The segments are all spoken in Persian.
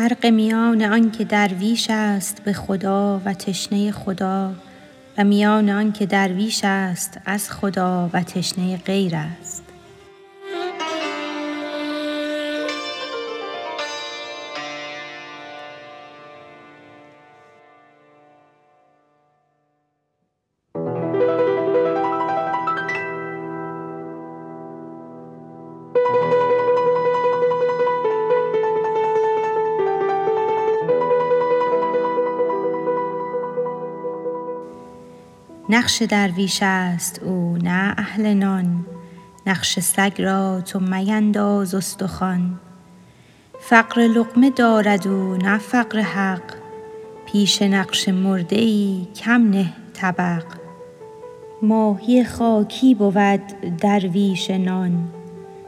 فرق میان آن که درویش است به خدا و تشنه خدا و میان آن که درویش است از خدا و تشنه غیر است. نقش درویش است او نه اهل نان. نقش سگ را تو مینداز استخوان. فقر لقمه دارد او نه فقر حق. پیش نقش مرده ای کم نه طبق. ماهی خاکی بود درویش نان.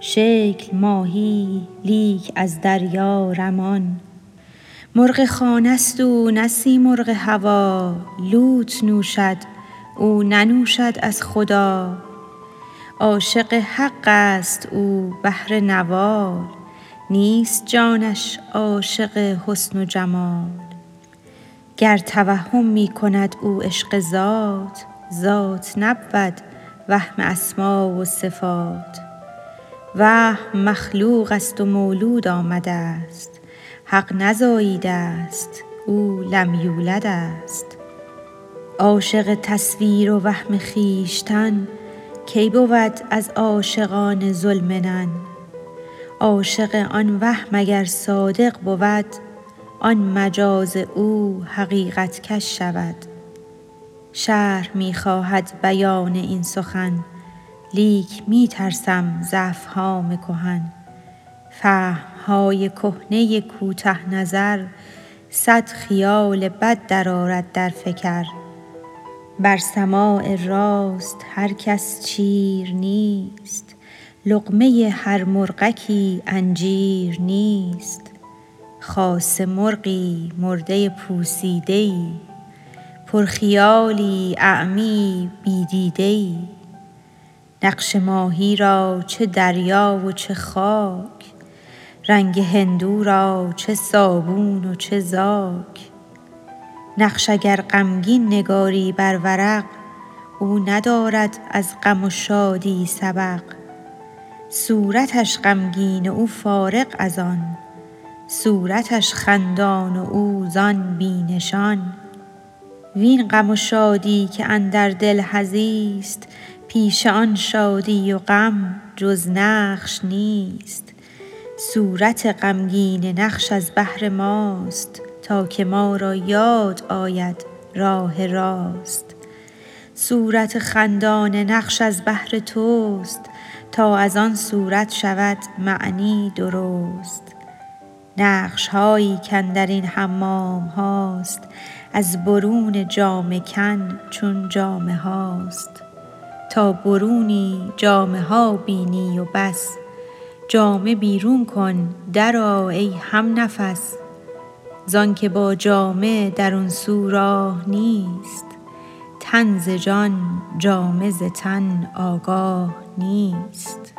شکل ماهی لیک از دریا رمان. مرغ خانه ست او نه سیمرغ هوا. لوت نوشد او ننوشد از خدا. عاشق حق است او بهر نوال نیست جانش عاشق حسن و جمال. گر توهم می کند او عشق ذات ذات نبود وهم اسما و صفات. وهم مخلوق است و مولود آمده است حق نزاییده است او لم یولد است. عاشق تصویر و وهم خویشتن کی بود از عاشقان ذوالمنن عاشق آن وهم اگر صادق بود آن مجاز او حقیقت کش شود. شرح می خواهد بیان این سخن لیک می ترسم ز افهام کهن. فهم های کهنه کوته نظر صد خیال بد درآرد در فکر. بر سماع راست هر کس چیر نیست لقمه هر مرغکی انجیر نیست. خاصه مرغی مرده پوسیده ای پرخیالی اعمی بی دیده ای نقش ماهی را چه دریا و چه خاک رنگ هندو را چه صابون و چه زاک. نقش اگر غمگین نگاری بر ورق او ندارد از غم و شادی سبق. صورتش غمگین او فارغ از آن صورتش خندان و او زان بی نشان. وین غم و شادی که اندر دل حظیست پیش آن شادی و غم جز نقش نیست. صورت غمگین نقش از بهر ماست تا که ما را یاد آید راه راست. صورت خندان نقش از بهر توست تا از آن صورت شود معنی درست. نقش هایی کاندر این حمام هاست از برون جامه کن چون جامه هاست. تا برونی جامه ها بینی و بس جامه بیرون کن درآ ای همنفس زانک با جامه درون سو راه نیست. تن ز جان جامه ز تن آگاه نیست.